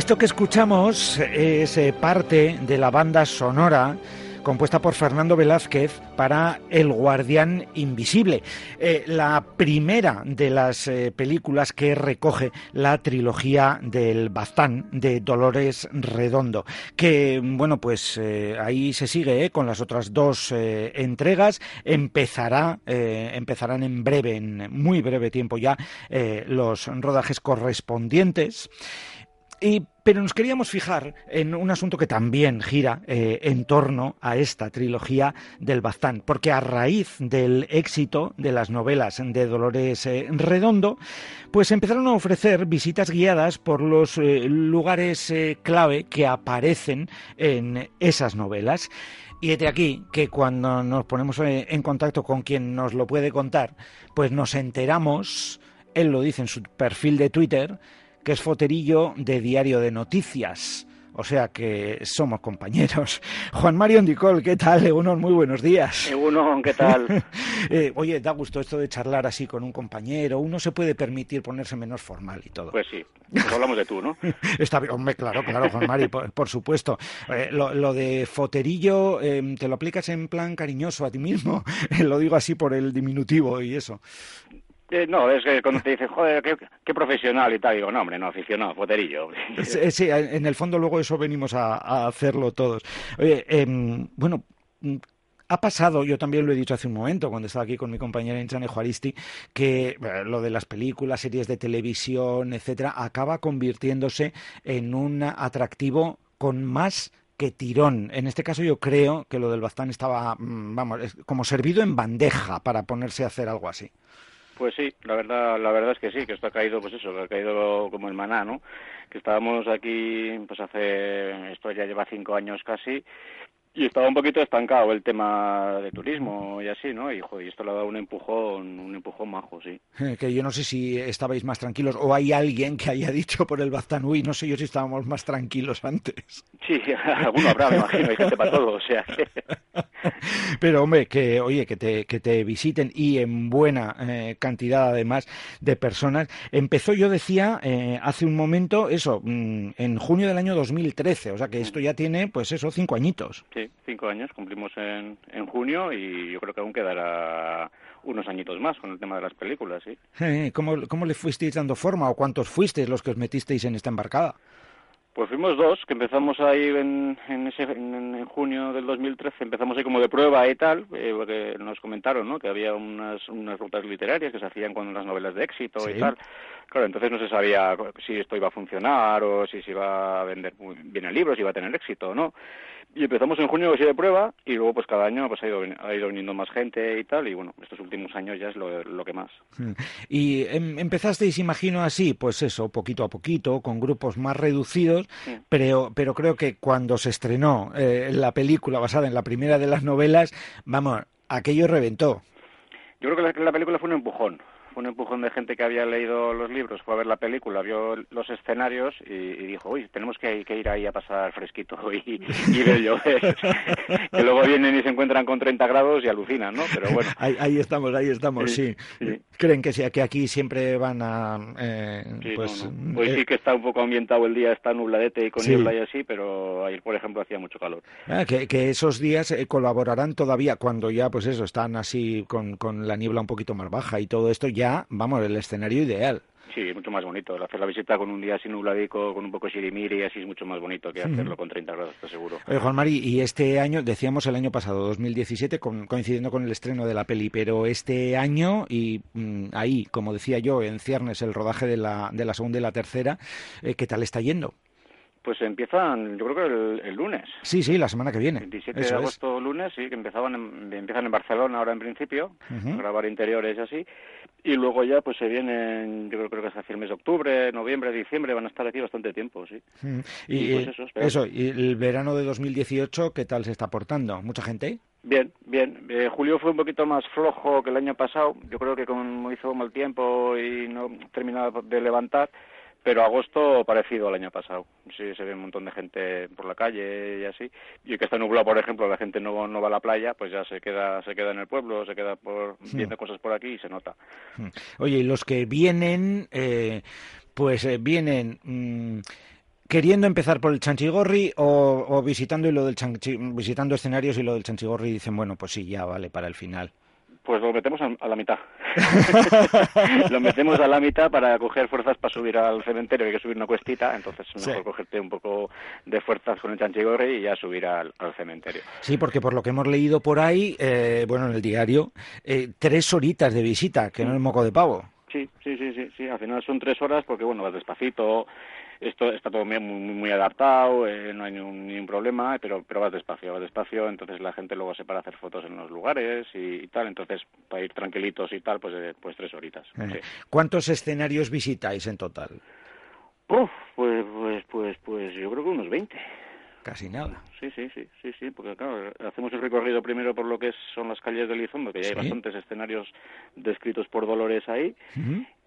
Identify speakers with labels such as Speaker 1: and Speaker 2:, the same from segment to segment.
Speaker 1: Esto que escuchamos es eh, parte de la banda sonora compuesta por Fernando Velázquez para El Guardián Invisible, eh, la primera de las eh, películas que recoge la trilogía del Baztán de Dolores Redondo, que bueno pues ahí se sigue con las otras dos entregas, empezará empezarán en breve, en muy breve tiempo ya los rodajes correspondientes pero nos queríamos fijar en un asunto que también gira eh, en torno a esta trilogía del Baztán, porque a raíz del éxito de las novelas de Dolores eh, Redondo, pues empezaron a ofrecer visitas guiadas por los eh, lugares clave que aparecen en esas novelas. Y de aquí que cuando nos ponemos en contacto con quien nos lo puede contar, pues nos enteramos, él lo dice en su perfil de Twitter, que es foterillo de Diario de Noticias. O sea que somos compañeros. Juan Mario Andicol, ¿qué tal? Egunon, muy buenos días.
Speaker 2: Egunon, ¿qué tal?
Speaker 1: Eh, oye, da gusto esto de charlar así con un compañero. Uno se puede permitir ponerse menos formal y todo.
Speaker 2: Pues sí, pues hablamos de tú, ¿no?
Speaker 1: Está bien, hombre, claro, claro, Juan Mario, por, supuesto. Eh, lo, de foterillo, em, ¿te lo aplicas en plan cariñoso a ti mismo? lo digo así por el diminutivo y eso.
Speaker 2: No, es que cuando te dicen, joder, qué, profesional y tal, digo, no, hombre, no, aficionado, foterillo.
Speaker 1: Sí, en el fondo luego eso venimos a, hacerlo todos. Oye, em, bueno, ha pasado, yo también lo he dicho hace un momento, cuando estaba aquí con mi compañera Inchane Juaristi, que eh, lo de las películas, series de televisión, etcétera, acaba convirtiéndose en un atractivo con más que tirón. En este caso yo creo que lo del Baztán estaba, mm, vamos, como servido en bandeja para ponerse a hacer algo así.
Speaker 2: Pues sí, la verdad, la verdad es que sí, que esto ha caído, pues eso, que ha caído como el maná, ¿no? Que estábamos aquí, pues hace, esto ya lleva cinco años casi, y estaba un poquito estancado el tema de turismo y así, ¿no? Y, joder, esto le ha dado un empujón, un empujón majo, sí.
Speaker 1: Que yo no sé si estabais más tranquilos o hay alguien que haya dicho por el Baztán, uy, no sé yo si estábamos más tranquilos antes.
Speaker 2: Sí, alguno habrá, me imagino, hay gente para todo, o sea que...
Speaker 1: Pero, hombre, que, oye, que te, que te visiten y en buena eh, cantidad, además, de personas. Empezó, yo decía, eh, hace un momento, eso, mm, en junio del año 2013, o sea que esto ya tiene, pues eso, cinco añitos.
Speaker 2: Sí sí, cinco años, cumplimos en, en junio y yo creo que aún quedará unos añitos más con el tema de las películas, sí.
Speaker 1: ¿Cómo, ¿Cómo le fuisteis dando forma o cuántos fuisteis los que os metisteis en esta embarcada?
Speaker 2: Pues fuimos dos, que empezamos ahí en, en, ese, en, junio del 2013, empezamos ahí como de prueba y tal, eh, porque nos comentaron ¿no? que había unas, unas rutas literarias que se hacían con las novelas de éxito y tal. Claro, entonces no se sabía si esto iba a funcionar o si se iba a vender bien el libro, si iba a tener éxito o no. Y empezamos en junio así de prueba y luego pues cada año pues ha ido, ha ido viniendo más gente y tal y bueno, estos últimos años ya es lo, lo que más.
Speaker 1: Y em, empezasteis, imagino así, pues eso, poquito a poquito, con grupos más reducidos, pero, pero creo que cuando se estrenó eh, la película basada en la primera de las novelas, vamos, aquello reventó.
Speaker 2: Yo creo que la película fue un empujón un empujón de gente que había leído los libros, fue a ver la película, vio los escenarios y, dijo, uy, tenemos que, ir ahí a pasar fresquito y, y ver yo. que luego vienen y se encuentran con 30 grados y alucinan, ¿no? Pero bueno.
Speaker 1: Ahí, estamos, ahí estamos, sí. Creen que, que aquí siempre van a...
Speaker 2: Eh, pues, pues sí que está un poco ambientado el día, está nubladete y con niebla y así, pero ayer, por ejemplo, hacía mucho calor.
Speaker 1: Ah, que, que, esos días eh, colaborarán todavía cuando ya, pues eso, están así con, con la niebla un poquito más baja y todo esto, ya, vamos, el escenario ideal.
Speaker 2: Sí, mucho más bonito. Hacer la visita con un día así nubladico, con un poco shirimiri, así es mucho más bonito que hacerlo con 30 grados, estoy seguro.
Speaker 1: Oye, Juan Mari, y este año, decíamos el año pasado, 2017, coincidiendo con el estreno de la peli, pero este año, y mm, ahí, como decía yo, en ciernes el rodaje de la, de la segunda y la tercera, eh, ¿qué tal está yendo?
Speaker 2: Pues empiezan, yo creo que el, lunes.
Speaker 1: Sí, sí, la semana que viene.
Speaker 2: 27 de agosto, lunes, sí, que empezaban empiezan en Barcelona ahora en principio, grabar interiores y así. Y luego ya pues se vienen, yo creo, que hasta el mes de octubre, noviembre, diciembre, van a estar aquí bastante tiempo, sí.
Speaker 1: Y, pues eso, eso, y el verano de 2018, ¿qué tal se está portando? ¿Mucha gente?
Speaker 2: Bien, bien. Eh, julio fue un poquito más flojo que el año pasado. Yo creo que como hizo mal tiempo y no terminaba de levantar, pero agosto parecido al año pasado. Sí, se ve un montón de gente por la calle y así. Y que está nublado, por ejemplo, la gente no, no va a la playa, pues ya se queda se queda en el pueblo, se queda por hmm. viendo cosas por aquí y se nota.
Speaker 1: Hmm. Oye, y los que vienen, eh, pues eh, vienen... Mm, queriendo empezar por el Chanchigorri o, o visitando y lo del visitando escenarios y lo del Chanchigorri dicen bueno pues sí ya vale para el final
Speaker 2: pues lo metemos a, la mitad. lo metemos a la mitad para coger fuerzas para subir al cementerio, hay que subir una cuestita, entonces es mejor cogerte un poco de fuerzas con el chanchigorri y ya subir al, cementerio.
Speaker 1: Sí, porque por lo que hemos leído por ahí, eh, bueno, en el diario, eh, tres horitas de visita, que no es moco de pavo.
Speaker 2: Sí, sí, sí, sí, sí, al final son tres horas porque, bueno, vas despacito, esto está todo muy, muy, adaptado, eh, no hay ningún, problema, pero, pero vas despacio, vas despacio, entonces la gente luego se para a hacer fotos en los lugares y, tal, entonces para ir tranquilitos y tal, pues, eh, pues tres horitas.
Speaker 1: ¿Cuántos escenarios visitáis en total?
Speaker 2: Uf, pues, pues, pues, pues yo creo que unos 20.
Speaker 1: Casi nada.
Speaker 2: Sí, sí, sí, sí, sí, porque claro, hacemos el recorrido primero por lo que son las calles de Elizondo, que ya hay bastantes escenarios descritos por Dolores ahí,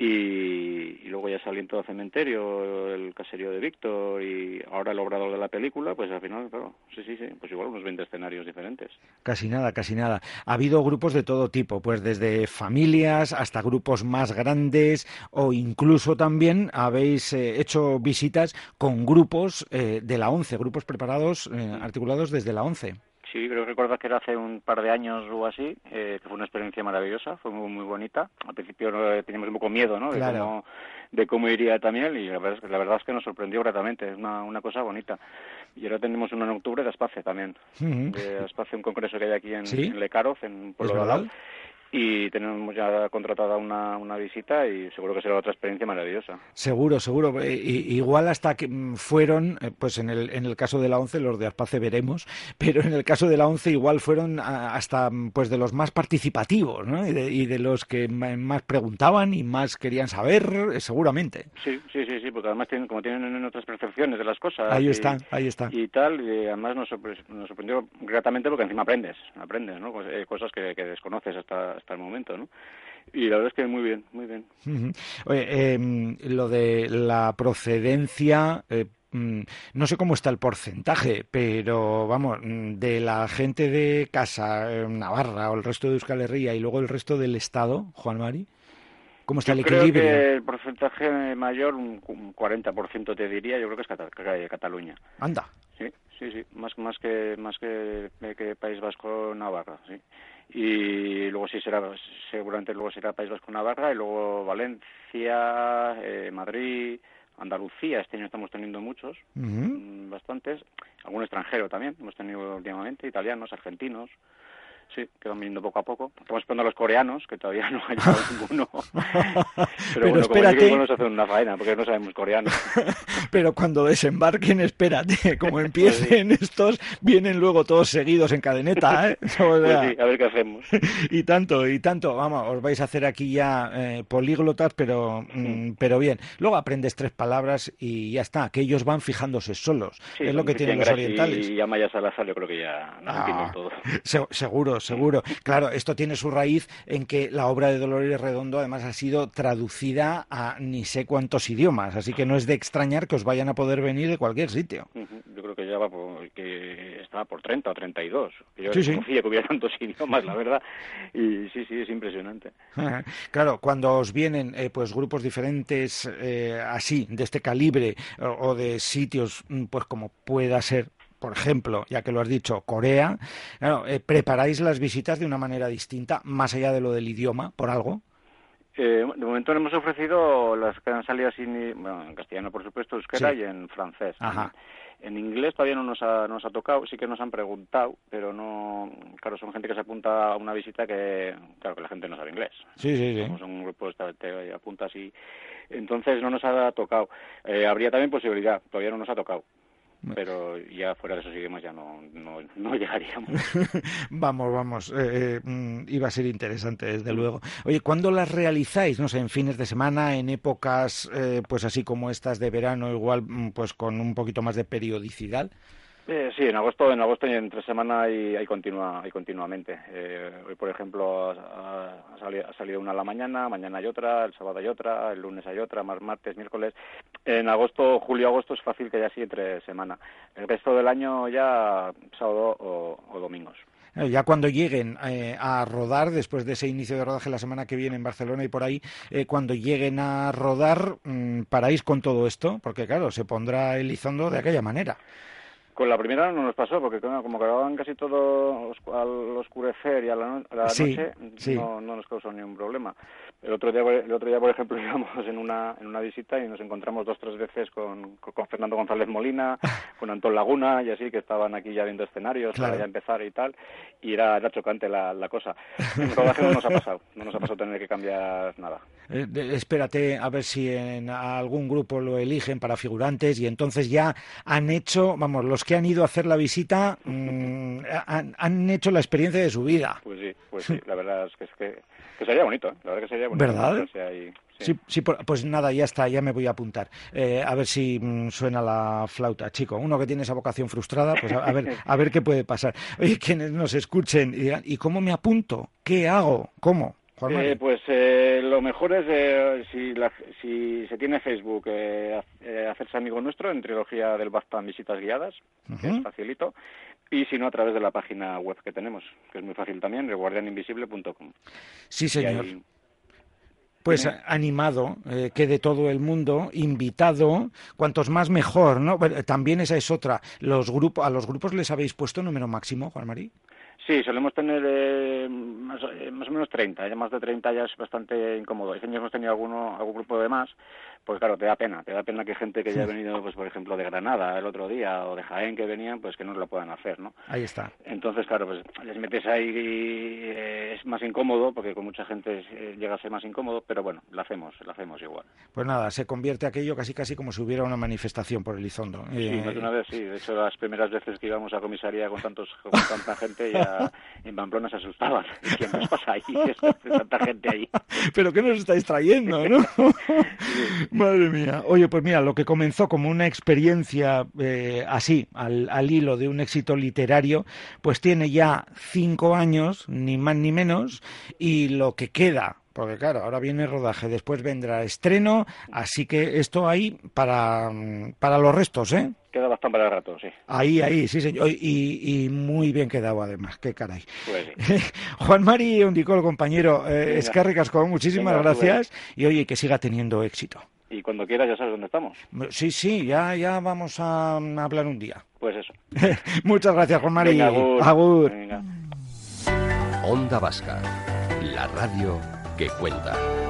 Speaker 2: y, luego ya saliendo al cementerio, el caserío de Víctor y ahora el obrador de la película, pues al final, claro, sí, sí, sí, pues igual unos 20 escenarios diferentes.
Speaker 1: Casi nada, casi nada. Ha habido grupos de todo tipo, pues desde familias hasta grupos más grandes o incluso también habéis eh, hecho visitas con grupos eh, de la ONCE, grupos preparados, eh, articulados desde la ONCE.
Speaker 2: Sí, creo que recordar que era hace un par de años o así, eh, que fue una experiencia maravillosa, fue muy, muy bonita. Al principio teníamos un poco miedo, ¿no? De, cómo, de cómo iría también y la verdad, la verdad es que nos sorprendió gratamente, es una, una cosa bonita. Y ahora tenemos uno en octubre de Espacio también, de Espacio, un congreso que hay aquí en, en Lecaroz, en Pueblo de y tenemos ya contratada una, una visita y seguro que será otra experiencia maravillosa.
Speaker 1: Seguro, seguro. Eh, igual hasta que mm, fueron, eh, pues en el, en el caso de la ONCE, los de Aspace veremos, pero en el caso de la ONCE igual fueron hasta mm, pues de los más participativos ¿no? y, de, los que más preguntaban y más querían saber, eh, seguramente.
Speaker 2: Sí, sí, sí, sí, porque además tienen, como tienen otras percepciones de las cosas.
Speaker 1: Ahí está, ahí está.
Speaker 2: Y tal, y además nos, sorprendió gratamente porque encima aprendes, aprendes, ¿no? Pues, cosas que, que desconoces hasta hasta el momento, ¿no? Y la verdad es que muy bien, muy bien.
Speaker 1: Oye, em, lo de la procedencia, eh, mm, no sé cómo está el porcentaje, pero vamos, mm, de la gente de casa, eh, Navarra o el resto de Euskal Herria y luego el resto del Estado, Juan Mari, ¿cómo está el equilibrio?
Speaker 2: Creo que el porcentaje mayor, un 40% te diría, yo creo que es Cataluña.
Speaker 1: Anda.
Speaker 2: Sí, sí, sí, más, más que más que, que País Vasco, Navarra, sí. Y luego sí será seguramente luego será País Vasco Navarra y luego Valencia eh, Madrid Andalucía este año estamos teniendo muchos mm, bastantes. Algún extranjero también hemos tenido últimamente italianos argentinos Sí, que van viniendo poco a poco. Estamos esperando a los coreanos, que todavía no ha llegado ninguno. Pero, bueno, espérate. como hacer una faena, porque no sabemos coreano.
Speaker 1: Pero cuando desembarquen, espérate, como empiecen estos, vienen luego todos seguidos en cadeneta, ¿eh?
Speaker 2: pues sí, a ver qué hacemos.
Speaker 1: y tanto, y tanto. Vamos, os vais a hacer aquí ya eh, políglotas, pero, mm, pero bien. Luego aprendes tres palabras y ya está, que ellos van fijándose solos. es lo que tienen los orientales.
Speaker 2: Y ya Maya Salazar yo creo que ya no ah, todo.
Speaker 1: seguro, seguro, Claro, esto tiene su raíz en que la obra de Dolores Redondo además ha sido traducida a ni sé cuántos idiomas, así que no es de extrañar que os vayan a poder venir de cualquier sitio.
Speaker 2: Yo creo que ya va por, que estaba por 30 o 32. Yo sí, sí. que hubiera tantos idiomas, la verdad. Y sí, sí, es impresionante.
Speaker 1: claro, cuando os vienen eh, pues grupos diferentes eh, así, de este calibre, o, o de sitios mm, pues como pueda ser por ejemplo, ya que lo has dicho, Corea, eh, ¿preparáis las visitas de una manera distinta, más allá de lo del idioma, por algo?
Speaker 2: Eh, de momento hemos ofrecido las que han salido así, bueno, en castellano por supuesto, euskera y en francés.
Speaker 1: Ajá.
Speaker 2: En inglés todavía no nos, ha, nos ha tocado, sí que nos han preguntado, pero no, claro, son gente que se apunta a una visita que, claro, que la gente no sabe inglés.
Speaker 1: Sí, sí, sí.
Speaker 2: Somos un grupo, te, te apuntas y, entonces no nos ha tocado. Eh, habría también posibilidad, todavía no nos ha tocado pero ya fuera de esos idiomas ya no, no, no llegaríamos.
Speaker 1: vamos, vamos, eh, eh, mm, iba a ser interesante, desde luego. Oye, ¿cuándo las realizáis? No sé, en fines de semana, en épocas eh, pues así como estas de verano, igual mm, pues con un poquito más de periodicidad.
Speaker 2: Eh, sí, en agosto, en agosto y entre semana hay hay continuamente. Eh, hoy, por ejemplo, ha, salido, una a la mañana, mañana hay otra, el sábado hay otra, el lunes hay otra, más martes, miércoles. En agosto, julio, agosto es fácil que haya así entre semana. El resto del año ya sábado o, domingos.
Speaker 1: Eh, ya cuando lleguen a rodar, después de ese inicio de rodaje la semana que viene en Barcelona y por ahí, cuando lleguen a rodar, mm, paráis con todo esto, porque claro, se pondrá Elizondo de aquella manera.
Speaker 2: Con la primera no nos pasó, porque como grababan casi todo al oscurecer y a la, noche, No, no, nos causó ningún problema. El otro día, el otro día por ejemplo, íbamos en una, en una visita y nos encontramos dos tres veces con, con Fernando González Molina, con Antón Laguna y así, que estaban aquí ya viendo escenarios para ya empezar y tal, y era, era chocante la, la cosa. En rodaje no nos ha pasado, no nos ha pasado tener que cambiar nada.
Speaker 1: Eh, espérate a ver si en algún grupo lo eligen para figurantes y entonces ya han hecho, vamos, los que han ido a hacer la visita mm, han, hecho la experiencia de su vida.
Speaker 2: Pues sí, pues sí, la verdad es que, es que, sería bonito, la verdad que sería bonito.
Speaker 1: ¿Verdad? sí. sí. pues nada, ya está, ya me voy a apuntar. Eh, a ver si mm, suena la flauta, chico. Uno que tiene esa vocación frustrada, pues a, ver, a ver qué puede pasar. Oye, quienes nos escuchen y digan, ¿y cómo me apunto? ¿Qué hago? ¿Cómo?
Speaker 2: Eh, pues eh, lo mejor es eh, si, si se tiene Facebook eh, hacerse amigo nuestro en Trilogía del Bastan Visitas Guiadas, que es facilito, y si no a través de la página web que tenemos, que es muy fácil también, guardianinvisible.com.
Speaker 1: Sí, señor. Pues animado, que de todo el mundo, invitado, cuantos más mejor, ¿no? también esa es otra. Los grupos, ¿A los grupos les habéis puesto número máximo, Juan Marí?
Speaker 2: Sí, solemos tener eh, más, eh, más, o menos 30, ya más de 30 ya es bastante incómodo. Este año hemos tenido alguno, algún grupo de más, pues claro, te da pena, te da pena que gente que ya ha venido, pues por ejemplo, de Granada el otro día o de Jaén que venían, pues que no lo puedan hacer, ¿no?
Speaker 1: Ahí está.
Speaker 2: Entonces, claro, pues les metes ahí y eh, es más incómodo, porque con mucha gente llega a ser más incómodo, pero bueno, lo hacemos, lo hacemos igual.
Speaker 1: Pues nada, se convierte aquello casi casi como si hubiera una manifestación por Elizondo.
Speaker 2: Sí, más de una vez, sí. De hecho, las primeras veces que íbamos a comisaría con tantos con tanta gente ya en Pamplona se asustaban. ¿Qué nos pasa ahí? tanta gente ahí.
Speaker 1: ¿Pero qué nos estáis trayendo, no? Madre mía. Oye, pues mira, lo que comenzó como una experiencia eh, así, al, al hilo de un éxito literario, pues tiene ya cinco años, ni más ni menos, y lo que queda porque claro, ahora viene rodaje, después vendrá estreno, así que esto hay para, para los restos, ¿eh?
Speaker 2: Queda bastante para el rato, sí.
Speaker 1: Ahí, ahí, sí, señor. Y, y muy bien quedado, además. Qué caray.
Speaker 2: Pues
Speaker 1: Juan Mari Undicol, compañero, eh, muchísimas gracias. Y oye, que siga teniendo éxito.
Speaker 2: Y cuando quieras ya sabes dónde estamos.
Speaker 1: Sí, sí, ya, ya vamos a hablar un día.
Speaker 2: Pues eso.
Speaker 1: Muchas gracias, Juan Mari.
Speaker 2: agur.
Speaker 3: Onda Vasca, la radio que cuenta.